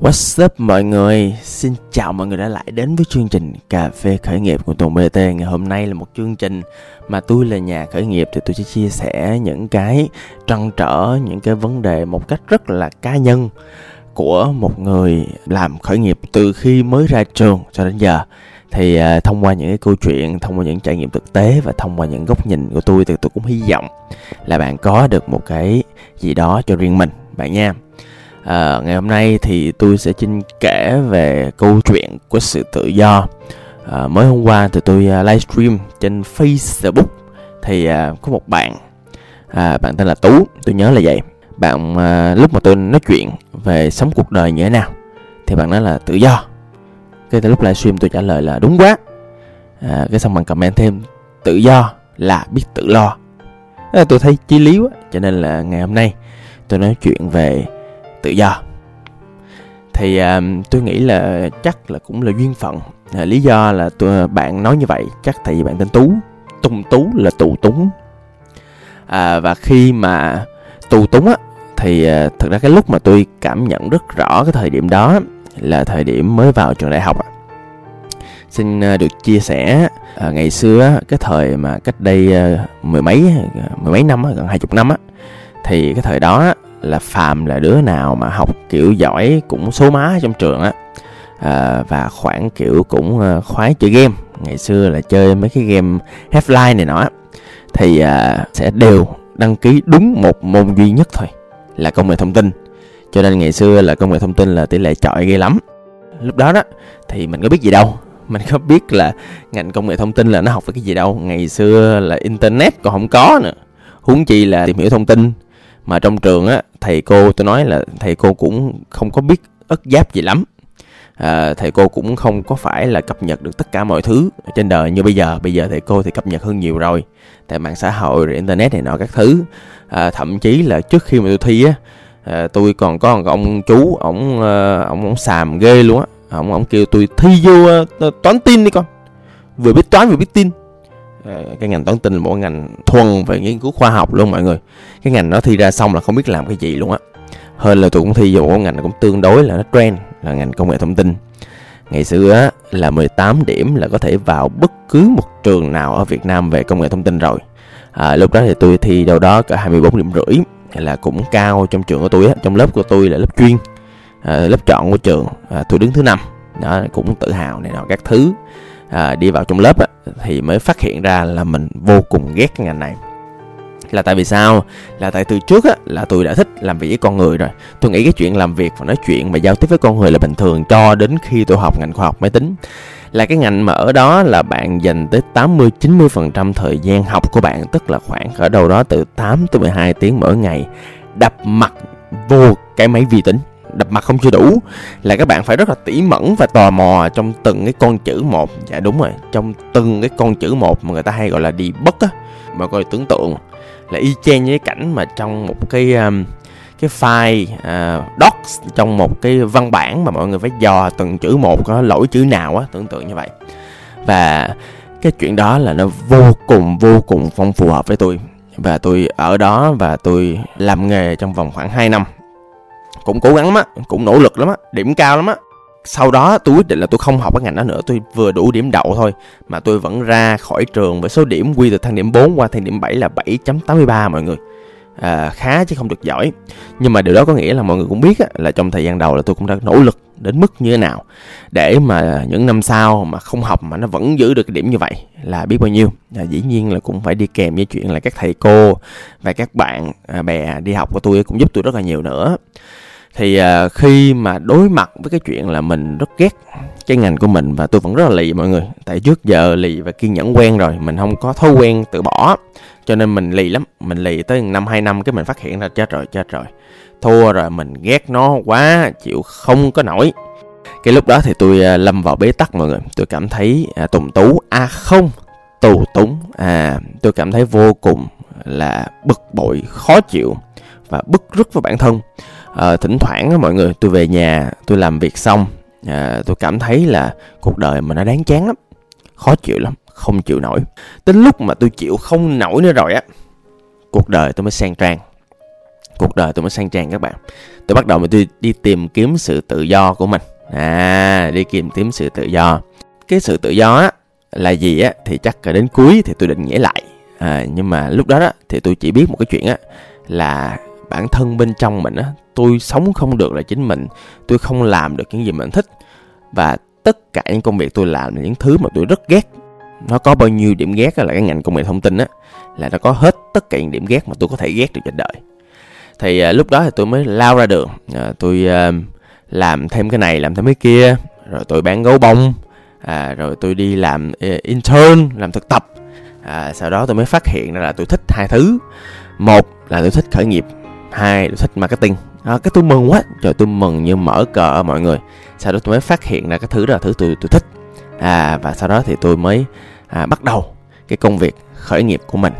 What's up mọi người? Xin chào mọi người đã lại đến với chương trình Cà phê khởi nghiệp của Tùng BT Ngày hôm nay là một chương trình mà tôi là nhà khởi nghiệp thì tôi sẽ chia sẻ những cái trăn trở, những cái vấn đề một cách rất là cá nhân của một người làm khởi nghiệp từ khi mới ra trường cho đến giờ. Thì uh, thông qua những cái câu chuyện thông qua những trải nghiệm thực tế và thông qua những góc nhìn của tôi thì tôi cũng hy vọng là bạn có được một cái gì đó cho riêng mình bạn nha à, ngày hôm nay thì tôi sẽ xin kể về câu chuyện của sự tự do. À, mới hôm qua thì tôi uh, livestream trên Facebook. Thì uh, có một bạn à, bạn tên là Tú tôi nhớ là vậy. Bạn uh, lúc mà tôi nói chuyện về sống cuộc đời như thế nào thì bạn nói là tự do. Cái lúc livestream tôi trả lời là đúng quá. À, cái xong bạn comment thêm tự do là biết tự lo. À, tôi thấy chí lý quá cho nên là ngày hôm nay tôi nói chuyện về tự do. Thì à, tôi nghĩ là chắc là cũng là duyên phận. À, lý do là tôi, bạn nói như vậy chắc tại vì bạn tên tú tung tú là tù túng. À, và khi mà tù túng á thì à, thật ra cái lúc mà tôi cảm nhận rất rõ cái thời điểm đó là thời điểm mới vào trường đại học á xin à, được chia sẻ à, ngày xưa cái thời mà cách đây à, mười mấy mười mấy năm gần hai chục năm á thì cái thời đó là phàm là đứa nào mà học kiểu giỏi cũng số má trong trường á. À, và khoảng kiểu cũng ờ, khoái chơi game. Ngày xưa là chơi mấy cái game Half-Life này nọ thì à, sẽ đều đăng ký đúng một môn duy nhất thôi là công nghệ thông tin. Cho nên ngày xưa là công nghệ thông tin là tỷ lệ chọi ghê lắm. Lúc đó đó thì mình có biết gì đâu. Mình có biết là ngành công nghệ thông tin là nó học về cái gì đâu. Ngày xưa là internet còn không có nữa. Huống chi là tìm hiểu thông tin mà trong trường á thầy cô tôi nói là thầy cô cũng không có biết ất giáp gì lắm. À, thầy cô cũng không có phải là cập nhật được tất cả mọi thứ trên đời như bây giờ. Bây giờ thầy cô thì cập nhật hơn nhiều rồi. Tại mạng xã hội rồi internet này nọ các thứ. À, thậm chí là trước khi mà tôi thi á à, tôi còn có một ông chú ổng ờ, ổng ổng xàm ghê luôn á. Ổng ổng kêu tôi thi vô uh, toán tin đi con. Vừa biết toán vừa biết tin. Ờ, cái ngành toán tin là một ngành thuần về nghiên cứu khoa học luôn mọi người cái ngành nó thi ra xong là không biết làm cái gì luôn á. Hơn là tôi cũng thi vô ngành cũng tương đối là nó trend là ngành công nghệ thông tin. Ngày xưa á là 18 điểm là có thể vào bất cứ một trường nào ở Việt Nam về công nghệ thông tin rồi. À, lúc đó thì tôi thi đâu đó cả 24 điểm rưỡi là cũng cao trong trường của tôi á trong lớp của tôi là lớp chuyên à, lớp chọn của trường à, tôi đứng thứ năm. Đó cũng tự hào này nọ các thứ. À, đi vào trong lớp á, thì mới phát hiện ra là mình vô cùng ghét cái ngành này là tại vì sao? Là tại từ trước á, là tôi đã thích làm việc với con người rồi. Tôi nghĩ cái chuyện làm việc và nói chuyện và giao tiếp với con người là bình thường cho đến khi tôi học ngành khoa học máy tính. Là cái ngành mà ở đó là bạn dành tới 80 90% thời gian học của bạn, tức là khoảng ở đâu đó từ 8 tới 12 tiếng mỗi ngày, đập mặt vô cái máy vi tính. Đập mặt không chưa đủ. Là các bạn phải rất là tỉ mẩn và tò mò trong từng cái con chữ một. Dạ đúng rồi, trong từng cái con chữ một mà người ta hay gọi là đi bất á, mà coi tưởng tượng là y chang với cái cảnh mà trong một cái um, cái file à, uh, docs trong một cái văn bản mà mọi người phải dò từng chữ một có lỗi chữ nào á tưởng tượng như vậy. Và cái chuyện đó là nó vô cùng vô cùng phong phù hợp với tôi. Và tôi ở đó và tôi làm nghề trong vòng khoảng 2 năm. Cũng cố gắng lắm á cũng nỗ lực lắm á điểm cao lắm á sau đó tôi quyết định là tôi không học cái ngành đó nữa tôi vừa đủ điểm đậu thôi mà tôi vẫn ra khỏi trường với số điểm quy từ thang điểm 4 qua thang điểm 7 là 7.83 mọi người. À, khá chứ không được giỏi. Nhưng mà điều đó có nghĩa là mọi người cũng biết á, là trong thời gian đầu là tôi cũng đã nỗ lực đến mức như thế nào để mà những năm sau mà không học mà nó vẫn giữ được cái điểm như vậy là biết bao nhiêu. À, dĩ nhiên là cũng phải đi kèm với chuyện là các thầy cô và các bạn à, bè đi học của tôi cũng giúp tôi rất là nhiều nữa thì uh, khi mà đối mặt với cái chuyện là mình rất ghét cái ngành của mình và tôi vẫn rất là lì mọi người. Tại trước giờ lì và kiên nhẫn quen rồi mình không có thói quen từ bỏ. Cho nên mình lì lắm mình lì tới năm hai năm cái mình phát hiện ra chết rồi chết rồi. Thua rồi mình ghét nó quá chịu không có nổi. Cái lúc đó thì tôi à, lâm vào bế tắc mọi người. Tôi cảm thấy à, tùng tú à không tù túng. À tôi cảm thấy vô cùng là bực bội khó chịu và bức rứt với bản thân à, thỉnh thoảng mọi người tôi về nhà tôi làm việc xong à, tôi cảm thấy là cuộc đời mà nó đáng chán lắm khó chịu lắm không chịu nổi. Đến lúc mà tôi chịu không nổi nữa rồi á cuộc đời tôi mới sang trang. Cuộc đời tôi mới sang trang các bạn. Tôi bắt đầu mà tôi đi tìm kiếm sự tự do của mình. À đi tìm kiếm sự tự do. Cái sự tự do á là gì á thì chắc cả đến cuối thì tôi định nghĩa lại. À, nhưng mà lúc đó đó thì tôi chỉ biết một cái chuyện á là bản thân bên trong mình á tôi sống không được là chính mình tôi không làm được những gì mình thích. Và tất cả những công việc tôi làm là những thứ mà tôi rất ghét. Nó có bao nhiêu điểm ghét là cái ngành công nghệ thông tin á là nó có hết tất cả những điểm ghét mà tôi có thể ghét được trên đời. Thì à, lúc đó thì tôi mới lao ra đường à, tôi à, làm thêm cái này làm thêm cái kia rồi tôi bán gấu bông à, rồi tôi đi làm uh, intern làm thực tập. À, sau đó tôi mới phát hiện ra là tôi thích hai thứ. Một là tôi thích khởi nghiệp hai tôi thích marketing. À, cái tôi mừng quá. Trời tôi mừng như mở cờ mọi người. Sau đó tôi mới phát hiện ra cái thứ đó là thứ tôi tôi thích. À, và sau đó thì tôi mới à, bắt đầu cái công việc khởi nghiệp của mình.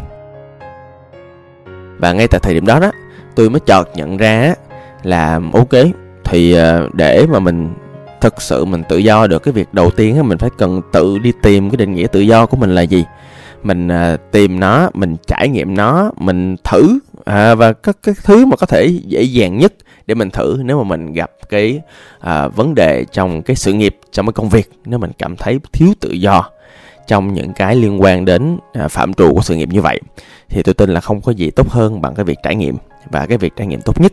Và ngay tại thời điểm đó đó tôi mới chợt nhận ra là ok thì à, để mà mình thực sự mình tự do được cái việc đầu tiên mình phải cần tự đi tìm cái định nghĩa tự do của mình là gì? Mình à, tìm nó mình trải nghiệm nó mình thử à, và các cái thứ mà có thể dễ dàng nhất để mình thử nếu mà mình gặp cái à, vấn đề trong cái sự nghiệp trong cái công việc nếu mình cảm thấy thiếu tự do trong những cái liên quan đến à, phạm trù của sự nghiệp như vậy. Thì tôi tin là không có gì tốt hơn bằng cái việc trải nghiệm và cái việc trải nghiệm tốt nhất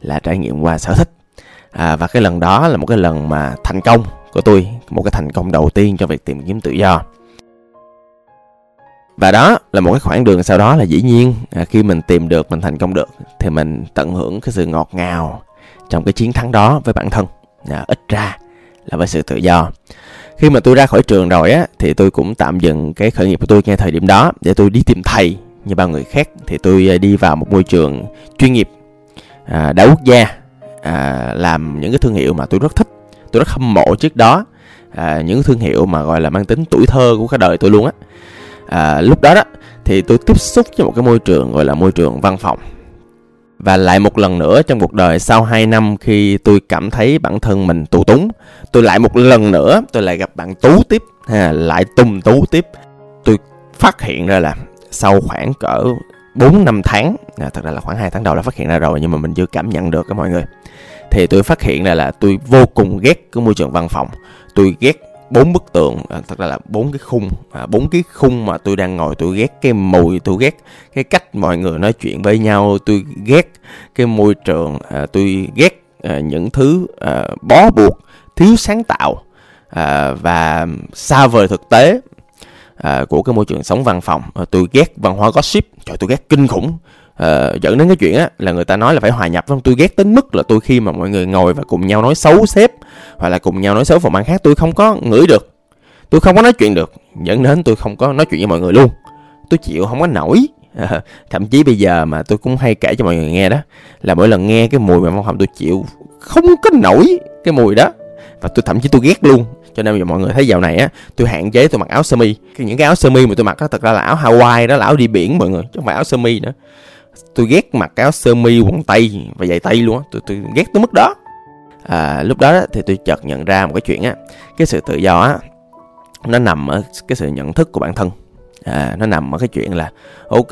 là trải nghiệm qua sở thích. À, và cái lần đó là một cái lần mà thành công của tôi một cái thành công đầu tiên cho việc tìm kiếm tự do và đó là một cái khoảng đường sau đó là dĩ nhiên à, khi mình tìm được mình thành công được thì mình tận hưởng cái sự ngọt ngào trong cái chiến thắng đó với bản thân. À, ít ra là với sự tự do. Khi mà tôi ra khỏi trường rồi á thì tôi cũng tạm dừng cái khởi nghiệp của tôi ngay thời điểm đó để tôi đi tìm thầy như bao người khác. Thì tôi à, đi vào một môi trường chuyên nghiệp à, đa quốc gia à, làm những cái thương hiệu mà tôi rất thích. Tôi rất hâm mộ trước đó à, những thương hiệu mà gọi là mang tính tuổi thơ của cái đời tôi luôn á à, lúc đó đó thì tôi tiếp xúc với một cái môi trường gọi là môi trường văn phòng. Và lại một lần nữa trong cuộc đời sau 2 năm khi tôi cảm thấy bản thân mình tù túng tôi lại một lần nữa tôi lại gặp bạn tú tiếp ha, lại tung tú tiếp. Tôi phát hiện ra là sau khoảng cỡ 4 năm tháng à, thật ra là khoảng 2 tháng đầu đã phát hiện ra rồi nhưng mà mình chưa cảm nhận được các mọi người. Thì tôi phát hiện ra là tôi vô cùng ghét cái môi trường văn phòng. Tôi ghét bốn bức tượng à, thật ra là bốn cái khung à, bốn cái khung mà tôi đang ngồi tôi ghét cái mùi tôi ghét cái cách mọi người nói chuyện với nhau tôi ghét cái môi trường à, tôi ghét à, những thứ à, bó buộc thiếu sáng tạo à, và xa vời thực tế à, của cái môi trường sống văn phòng. À, tôi ghét văn hóa gossip trời tôi ghét kinh khủng. À, dẫn đến cái chuyện á là người ta nói là phải hòa nhập không? Tôi ghét đến mức là tôi khi mà mọi người ngồi và cùng nhau nói xấu sếp hoặc là cùng nhau nói xấu phòng ăn khác tôi không có ngửi được. Tôi không có nói chuyện được. Dẫn đến tôi không có nói chuyện với mọi người luôn. Tôi chịu không có nổi. À, thậm chí bây giờ mà tôi cũng hay kể cho mọi người nghe đó là mỗi lần nghe cái mùi mà văn phòng tôi chịu không có nổi cái mùi đó. Và tôi thậm chí tôi ghét luôn. Cho nên giờ mọi người thấy dạo này á tôi hạn chế tôi mặc áo sơ mi. Những cái áo sơ mi mà tôi mặc đó thật ra là áo Hawaii đó là áo đi biển mọi người chứ không phải áo sơ mi nữa. Tôi ghét mặc áo sơ mi quần tây và giày tây luôn á. Tôi tôi ghét tới mức đó à, lúc đó thì tôi chợt nhận ra một cái chuyện á. Cái sự tự do á nó nằm ở cái sự nhận thức của bản thân. À, nó nằm ở cái chuyện là ok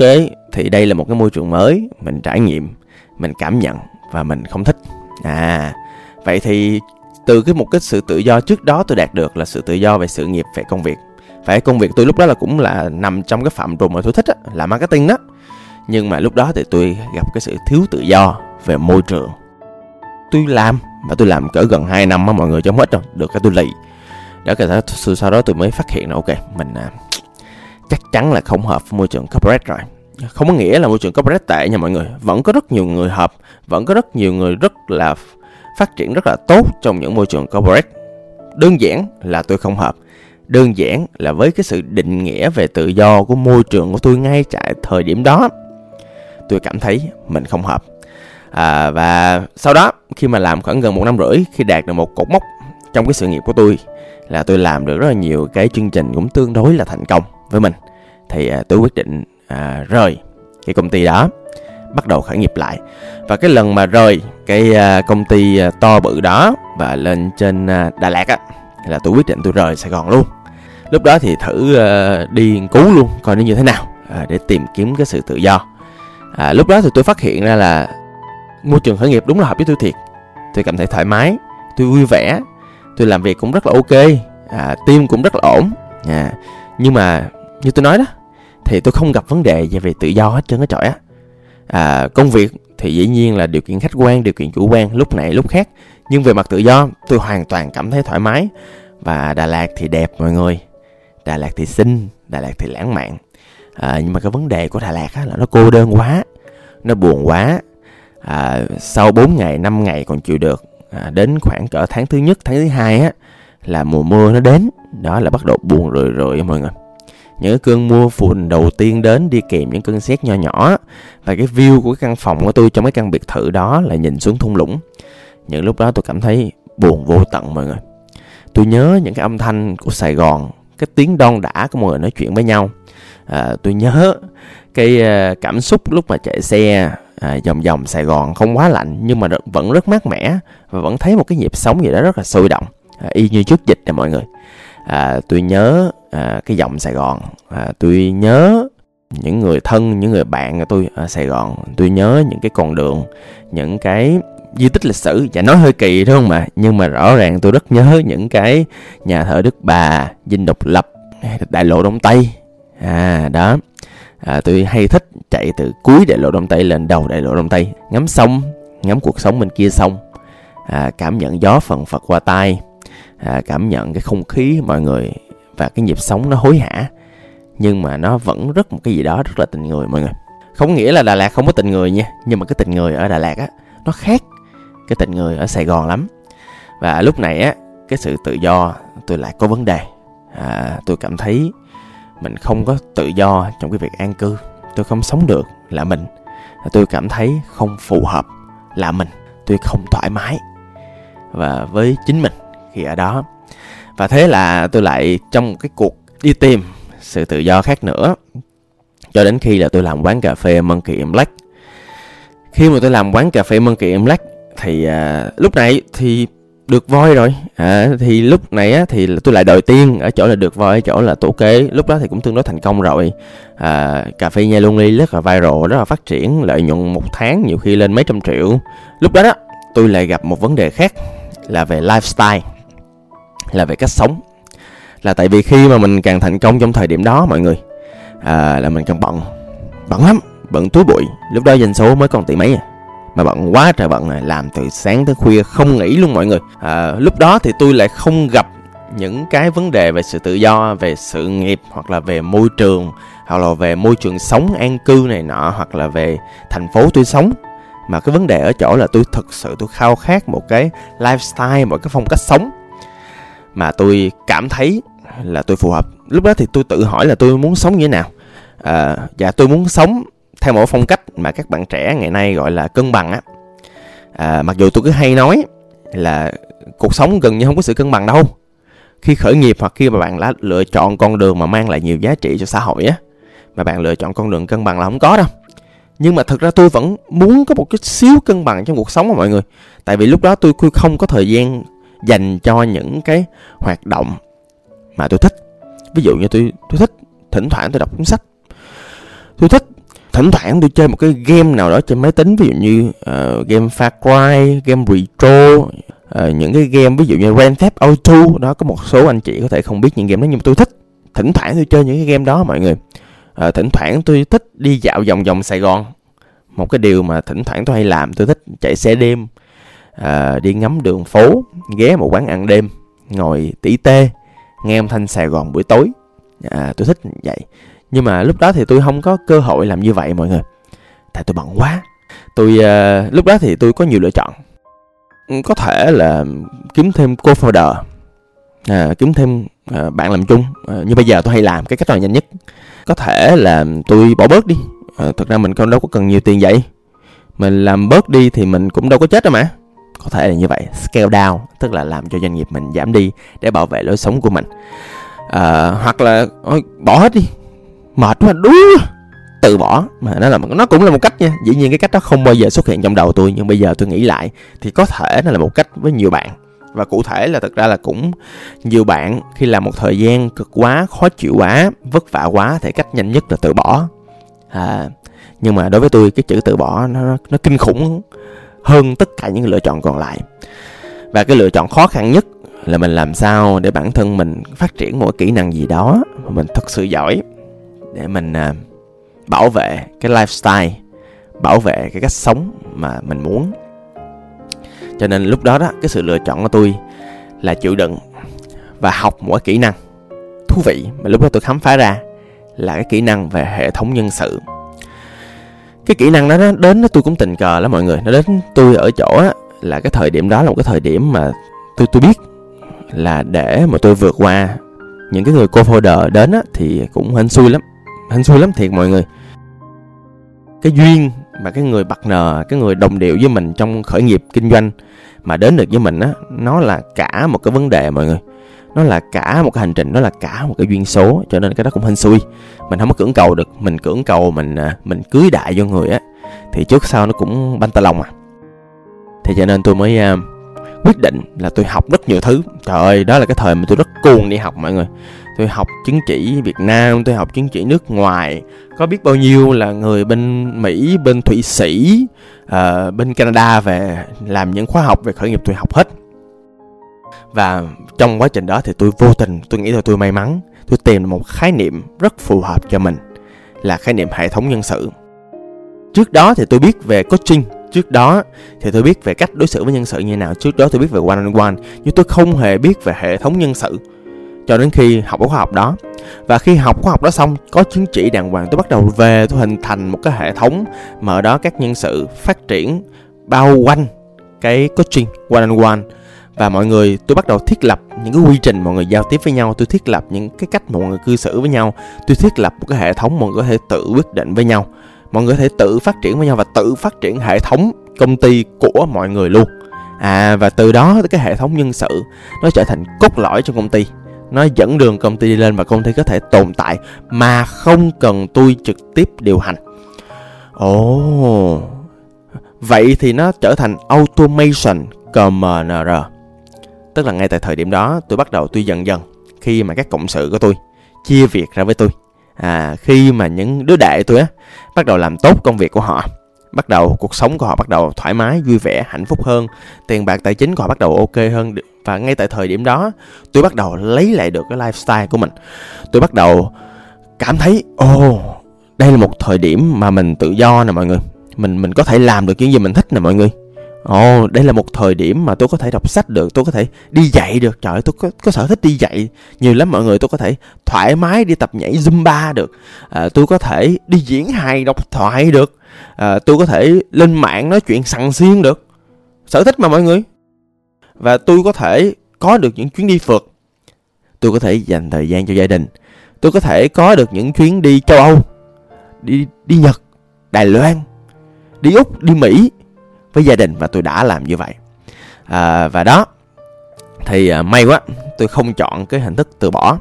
thì đây là một cái môi trường mới mình trải nghiệm mình cảm nhận và mình không thích. À vậy thì từ cái một cái sự tự do trước đó tôi đạt được là sự tự do về sự nghiệp về công việc. Phải công việc tôi lúc đó là cũng là nằm trong cái phạm trù mà tôi thích á là marketing đó. Nhưng mà lúc đó thì tôi gặp cái sự thiếu tự do về môi trường. Tôi làm và tôi làm cỡ gần 2 năm á mọi người cho hết rồi được cái tôi lì. Đó cái sau, sau đó tôi mới phát hiện là ok mình à, chắc chắn là không hợp với môi trường corporate rồi. Không có nghĩa là môi trường corporate tệ nha mọi người vẫn có rất nhiều người hợp vẫn có rất nhiều người rất là phát triển rất là tốt trong những môi trường corporate đơn giản là tôi không hợp đơn giản là với cái sự định nghĩa về tự do của môi trường của tôi ngay tại thời điểm đó tôi cảm thấy mình không hợp à, và sau đó khi mà làm khoảng gần một năm rưỡi khi đạt được một cột mốc trong cái sự nghiệp của tôi là tôi làm được rất là nhiều cái chương trình cũng tương đối là thành công với mình thì à, tôi quyết định à, rời cái công ty đó bắt đầu khởi nghiệp lại. Và cái lần mà rời cái à, công ty à, to bự đó và lên trên à, Đà Lạt á là tôi quyết định tôi rời Sài Gòn luôn. Lúc đó thì thử à, đi nghiên cứu luôn coi nó như thế nào à, để tìm kiếm cái sự tự do. À, lúc đó thì tôi phát hiện ra là môi trường khởi nghiệp đúng là hợp với tôi thiệt. Tôi cảm thấy thoải mái tôi vui vẻ tôi làm việc cũng rất là ok à, tim cũng rất là ổn. À, nhưng mà như tôi nói đó thì tôi không gặp vấn đề về về tự do hết trơn á trọi á. À, công việc thì dĩ nhiên là điều kiện khách quan điều kiện chủ quan lúc này lúc khác. Nhưng về mặt tự do tôi hoàn toàn cảm thấy thoải mái. Và đà lạt thì đẹp mọi người đà lạt thì xinh đà lạt thì lãng mạn. À, nhưng mà cái vấn đề của đà lạt á, là nó cô đơn quá nó buồn quá à, sau 4 ngày 5 ngày còn chịu được à, đến khoảng cỡ tháng thứ nhất tháng thứ hai á là mùa mưa nó đến. Đó là bắt đầu buồn rười rượi mọi người. Những cơn mưa phùn đầu tiên đến đi kèm những cơn xét nho nhỏ. Và cái view của cái căn phòng của tôi trong cái căn biệt thự đó là nhìn xuống thung lũng. Những lúc đó tôi cảm thấy buồn vô tận mọi người. Tôi nhớ những cái âm thanh của sài gòn cái tiếng đon đã của mọi người nói chuyện với nhau. À, tôi nhớ cái à, cảm xúc lúc mà chạy xe à, dòng dòng Sài Gòn không quá lạnh nhưng mà vẫn rất mát mẻ và vẫn thấy một cái nhịp sống gì đó rất là sôi động à, y như trước dịch nè mọi người. À, tôi nhớ à, cái dòng Sài Gòn à, tôi nhớ những người thân những người bạn của tôi ở Sài Gòn tôi nhớ những cái con đường những cái di tích lịch sử và nói hơi kỳ đúng không mà nhưng mà rõ ràng tôi rất nhớ những cái nhà thờ Đức Bà Dinh Độc Lập Đại lộ Đông Tây. À đó à, tôi hay thích chạy từ cuối đại lộ đông tây lên đầu đại lộ đông tây. Ngắm sông ngắm cuộc sống bên kia sông. À, cảm nhận gió phần phật qua tai. À, cảm nhận cái không khí mọi người và cái nhịp sống nó hối hả. Nhưng mà nó vẫn rất một cái gì đó rất là tình người mọi người. Không nghĩa là đà lạt không có tình người nha nhưng mà cái tình người ở đà lạt á nó khác. Cái tình người ở sài gòn lắm. Và lúc này á cái sự tự do tôi lại có vấn đề. À, tôi cảm thấy mình không có tự do trong cái việc an cư. Tôi không sống được là mình. Tôi cảm thấy không phù hợp là mình. Tôi không thoải mái và với chính mình khi ở đó. Và thế là tôi lại trong cái cuộc đi tìm sự tự do khác nữa. Cho đến khi là tôi làm quán cà phê Monkey in Black. Khi mà tôi làm quán cà phê Monkey in Black thì à, lúc này thì được voi rồi. À, thì lúc này á, thì tôi lại đòi tiên ở chỗ là được voi ở chỗ là tổ kế. Lúc đó thì cũng tương đối thành công rồi. À, cà phê nha luôn ly rất là viral rất là phát triển lợi nhuận một tháng nhiều khi lên mấy trăm triệu. Lúc đó đó tôi lại gặp một vấn đề khác là về lifestyle là về cách sống. Là tại vì khi mà mình càng thành công trong thời điểm đó mọi người à, là mình càng bận bận lắm bận túi bụi. Lúc đó doanh số mới còn tỷ mấy à? Mà bận quá trời bận này làm từ sáng tới khuya không nghỉ luôn mọi người. À, lúc đó thì tôi lại không gặp những cái vấn đề về sự tự do về sự nghiệp hoặc là về môi trường hoặc là về môi trường sống an cư này nọ hoặc là về thành phố tôi sống. Mà cái vấn đề ở chỗ là tôi thực sự tôi khao khát một cái lifestyle một cái phong cách sống mà tôi cảm thấy là tôi phù hợp. Lúc đó thì tôi tự hỏi là tôi muốn sống như thế nào? À, và tôi muốn sống theo một phong cách mà các bạn trẻ ngày nay gọi là cân bằng á. À, mặc dù tôi cứ hay nói là cuộc sống gần như không có sự cân bằng đâu. Khi khởi nghiệp hoặc khi mà bạn đã lựa chọn con đường mà mang lại nhiều giá trị cho xã hội á mà bạn lựa chọn con đường cân bằng là không có đâu. Nhưng mà thực ra tôi vẫn muốn có một chút xíu cân bằng trong cuộc sống mà mọi người. Tại vì lúc đó tôi không có thời gian dành cho những cái hoạt động mà tôi thích. Ví dụ như tôi tôi thích thỉnh thoảng tôi đọc cuốn sách. Tôi thích thỉnh thoảng tôi chơi một cái game nào đó trên máy tính ví dụ như uh, game Far Cry, game Retro, uh, những cái game ví dụ như Grand Theft Auto đó có một số anh chị có thể không biết những game đó nhưng mà tôi thích. Thỉnh thoảng tôi chơi những cái game đó mọi người. Uh, thỉnh thoảng tôi thích đi dạo vòng vòng Sài Gòn. Một cái điều mà thỉnh thoảng tôi hay làm tôi thích chạy xe đêm uh, đi ngắm đường phố ghé một quán ăn đêm ngồi tỉ tê nghe âm thanh Sài Gòn buổi tối. À, tôi thích vậy nhưng mà lúc đó thì tôi không có cơ hội làm như vậy mọi người. Tại tôi bận quá. Tôi uh, lúc đó thì tôi có nhiều lựa chọn. Ừ, có thể là kiếm thêm co-founder à, kiếm thêm uh, bạn làm chung. Ờ, à, như bây giờ tôi hay làm cái cách nào nhanh nhất. Có thể là tôi bỏ bớt đi. À, thực ra mình không đâu có cần nhiều tiền vậy. Mình làm bớt đi thì mình cũng đâu có chết đâu mà. Có thể là như vậy. Scale down tức là làm cho doanh nghiệp mình giảm đi để bảo vệ lối sống của mình. À, hoặc là ôi, bỏ hết đi mệt quá đuối từ bỏ. Mà nó là nó cũng là một cách nha. Dĩ nhiên cái cách đó không bao giờ xuất hiện trong đầu tôi nhưng bây giờ tôi nghĩ lại thì có thể nó là một cách với nhiều bạn. Và cụ thể là thực ra là cũng nhiều bạn khi làm một thời gian cực quá khó chịu quá vất vả quá thì cách nhanh nhất là từ bỏ. À, nhưng mà đối với tôi cái chữ từ bỏ nó nó kinh khủng hơn tất cả những lựa chọn còn lại. Và cái lựa chọn khó khăn nhất là mình làm sao để bản thân mình phát triển một kỹ năng gì đó mà mình thật sự giỏi để mình à, bảo vệ cái lifestyle bảo vệ cái cách sống mà mình muốn. Cho nên lúc đó đó cái sự lựa chọn của tôi là chịu đựng và học mỗi kỹ năng thú vị mà lúc đó tôi khám phá ra là cái kỹ năng về hệ thống nhân sự. Cái kỹ năng đó nó đến nó tôi cũng tình cờ lắm mọi người. Nó đến tôi ở chỗ á, là cái thời điểm đó là một cái thời điểm mà tôi tôi biết là để mà tôi vượt qua những cái người co-founder đến á, thì cũng hên xui lắm hên xui lắm thiệt mọi người. Cái duyên mà cái người partner cái người đồng điệu với mình trong khởi nghiệp kinh doanh mà đến được với mình á nó là cả một cái vấn đề mọi người. Nó là cả một cái hành trình nó là cả một cái duyên số cho nên cái đó cũng hên xui. Mình không có cưỡng cầu được mình cưỡng cầu mình à, mình cưới đại vô người á thì trước sau nó cũng banh ta lòng à. Thì cho nên tôi mới uh, quyết định là tôi học rất nhiều thứ. Trời ơi đó là cái thời mà tôi rất cuồng đi học mọi người tôi học chứng chỉ Việt Nam tôi học chứng chỉ nước ngoài. Có biết bao nhiêu là người bên Mỹ bên Thụy Sĩ uh, bên Canada về làm những khóa học về khởi nghiệp tôi học hết. Và trong quá trình đó thì tôi vô tình tôi nghĩ là tôi may mắn tôi tìm một khái niệm rất phù hợp cho mình là khái niệm hệ thống nhân sự. Trước đó thì tôi biết về coaching trước đó thì tôi biết về cách đối xử với nhân sự như nào trước đó tôi biết về one on one nhưng tôi không hề biết về hệ thống nhân sự cho đến khi học khóa học đó. Và khi học khóa học đó xong, có chứng chỉ đàng hoàng, tôi bắt đầu về, tôi hình thành một cái hệ thống mà ở đó các nhân sự phát triển bao quanh cái coaching one on one và mọi người, tôi bắt đầu thiết lập những cái quy trình mọi người giao tiếp với nhau, tôi thiết lập những cái cách mọi người cư xử với nhau, tôi thiết lập một cái hệ thống mọi người có thể tự quyết định với nhau. Mọi người có thể tự phát triển với nhau và tự phát triển hệ thống công ty của mọi người luôn. À và từ đó cái hệ thống nhân sự, nó trở thành cốt lõi trong công ty nó dẫn đường công ty đi lên và công ty có thể tồn tại mà không cần tôi trực tiếp điều hành. Ồ. Oh, vậy thì nó trở thành automation CMNR tức là ngay tại thời điểm đó tôi bắt đầu tôi dần dần khi mà các cộng sự của tôi chia việc ra với tôi. À khi mà những đứa đệ tôi á bắt đầu làm tốt công việc của họ bắt đầu cuộc sống của họ bắt đầu thoải mái vui vẻ hạnh phúc hơn tiền bạc tài chính của họ bắt đầu ok hơn và ngay tại thời điểm đó tôi bắt đầu lấy lại được cái lifestyle của mình tôi bắt đầu cảm thấy ồ oh, đây là một thời điểm mà mình tự do nè mọi người mình mình có thể làm được những gì mình thích nè mọi người Ồ, oh, đây là một thời điểm mà tôi có thể đọc sách được, tôi có thể đi dạy được. Trời ơi, tôi có, có sở thích đi dạy nhiều lắm mọi người. Tôi có thể thoải mái đi tập nhảy Zumba được. À, tôi có thể đi diễn hài đọc thoại được. À, tôi có thể lên mạng nói chuyện sằng xiên được. Sở thích mà mọi người. Và tôi có thể có được những chuyến đi phượt. Tôi có thể dành thời gian cho gia đình. Tôi có thể có được những chuyến đi châu Âu, đi đi Nhật, Đài Loan, đi Úc, đi Mỹ với gia đình và tôi đã làm như vậy à, và đó thì à, may quá tôi không chọn cái hình thức từ bỏ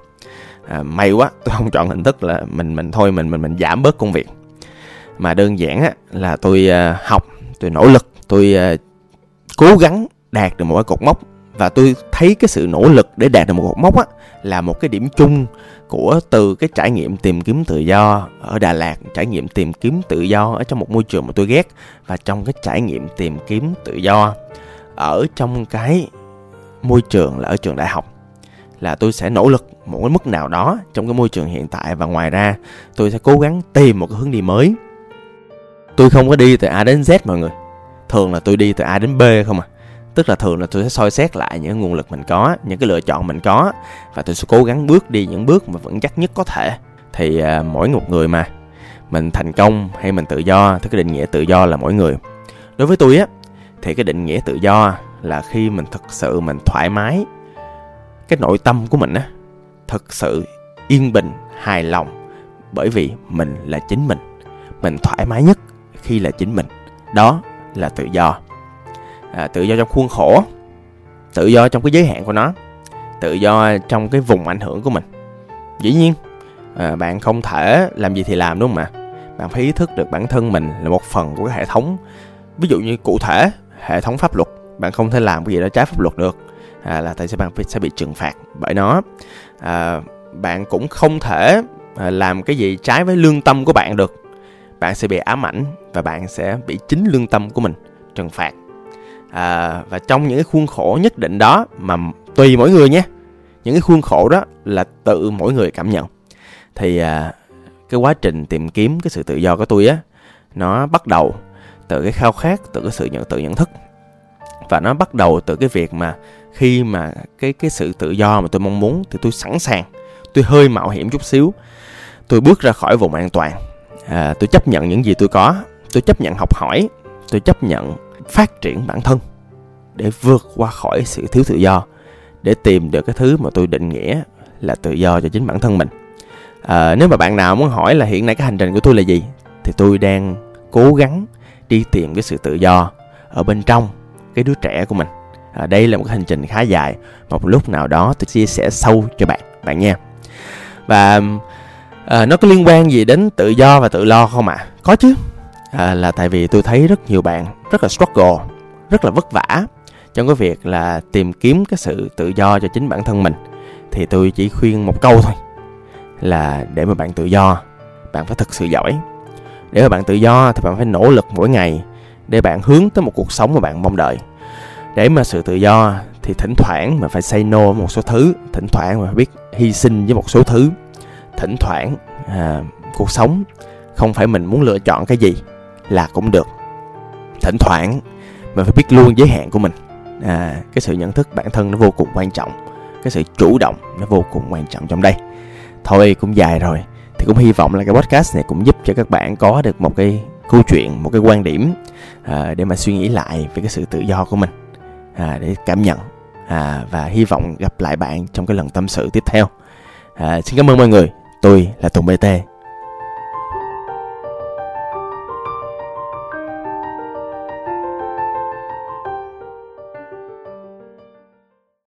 à, may quá tôi không chọn hình thức là mình mình thôi mình mình mình giảm bớt công việc mà đơn giản á, là tôi à, học tôi nỗ lực tôi à, cố gắng đạt được một cái cột mốc và tôi thấy cái sự nỗ lực để đạt được một cột mốc á là một cái điểm chung của từ cái trải nghiệm tìm kiếm tự do ở Đà Lạt, trải nghiệm tìm kiếm tự do ở trong một môi trường mà tôi ghét và trong cái trải nghiệm tìm kiếm tự do ở trong cái môi trường là ở trường đại học là tôi sẽ nỗ lực một cái mức nào đó trong cái môi trường hiện tại và ngoài ra tôi sẽ cố gắng tìm một cái hướng đi mới. Tôi không có đi từ A đến Z mọi người. Thường là tôi đi từ A đến B không à tức là thường là tôi sẽ soi xét lại những nguồn lực mình có những cái lựa chọn mình có và tôi sẽ cố gắng bước đi những bước mà vững chắc nhất có thể. Thì à, mỗi một người mà mình thành công hay mình tự do thì cái định nghĩa tự do là mỗi người. Đối với tôi á thì cái định nghĩa tự do là khi mình thực sự mình thoải mái cái nội tâm của mình á thực sự yên bình hài lòng. Bởi vì mình là chính mình mình thoải mái nhất khi là chính mình. Đó là tự do à, tự do trong khuôn khổ tự do trong cái giới hạn của nó tự do trong cái vùng ảnh hưởng của mình. Dĩ nhiên à, bạn không thể làm gì thì làm đúng không ạ? Bạn phải ý thức được bản thân mình là một phần của cái hệ thống. Ví dụ như cụ thể hệ thống pháp luật bạn không thể làm cái gì đó trái pháp luật được à, là tại sao bạn sẽ bị trừng phạt bởi nó. À, bạn cũng không thể à, làm cái gì trái với lương tâm của bạn được. Bạn sẽ bị ám ảnh và bạn sẽ bị chính lương tâm của mình trừng phạt à, và trong những cái khuôn khổ nhất định đó mà tùy mỗi người nhé những cái khuôn khổ đó là tự mỗi người cảm nhận. Thì à, cái quá trình tìm kiếm cái sự tự do của tôi á nó bắt đầu từ cái khao khát từ cái sự nhận tự nhận thức. Và nó bắt đầu từ cái việc mà khi mà cái cái sự tự do mà tôi mong muốn thì tôi sẵn sàng tôi hơi mạo hiểm chút xíu tôi bước ra khỏi vùng an toàn. À, tôi chấp nhận những gì tôi có tôi chấp nhận học hỏi tôi chấp nhận phát triển bản thân để vượt qua khỏi sự thiếu tự do để tìm được cái thứ mà tôi định nghĩa là tự do cho chính bản thân mình. À, nếu mà bạn nào muốn hỏi là hiện nay cái hành trình của tôi là gì thì tôi đang cố gắng đi tìm cái sự tự do ở bên trong cái đứa trẻ của mình. À, đây là một cái hành trình khá dài một lúc nào đó tôi chia sẻ sâu cho bạn bạn nha và à, nó có liên quan gì đến tự do và tự lo không ạ? À? có chứ à, là tại vì tôi thấy rất nhiều bạn rất là struggle rất là vất vả trong cái việc là tìm kiếm cái sự tự do cho chính bản thân mình. Thì tôi chỉ khuyên một câu thôi là để mà bạn tự do bạn phải thực sự giỏi. Để mà bạn tự do thì bạn phải nỗ lực mỗi ngày để bạn hướng tới một cuộc sống mà bạn mong đợi. Để mà sự tự do thì thỉnh thoảng mình phải say no với một số thứ thỉnh thoảng mình phải biết hy sinh với một số thứ. Thỉnh thoảng à, cuộc sống không phải mình muốn lựa chọn cái gì là cũng được. Thỉnh thoảng mình phải biết luôn giới hạn của mình. À, cái sự nhận thức bản thân nó vô cùng quan trọng. Cái sự chủ động nó vô cùng quan trọng trong đây. Thôi cũng dài rồi. Thì cũng hy vọng là cái podcast này cũng giúp cho các bạn có được một cái câu chuyện một cái quan điểm à, để mà suy nghĩ lại về cái sự tự do của mình à, để cảm nhận. À, và hy vọng gặp lại bạn trong cái lần tâm sự tiếp theo. À, xin cảm ơn mọi người. Tôi là tùng bt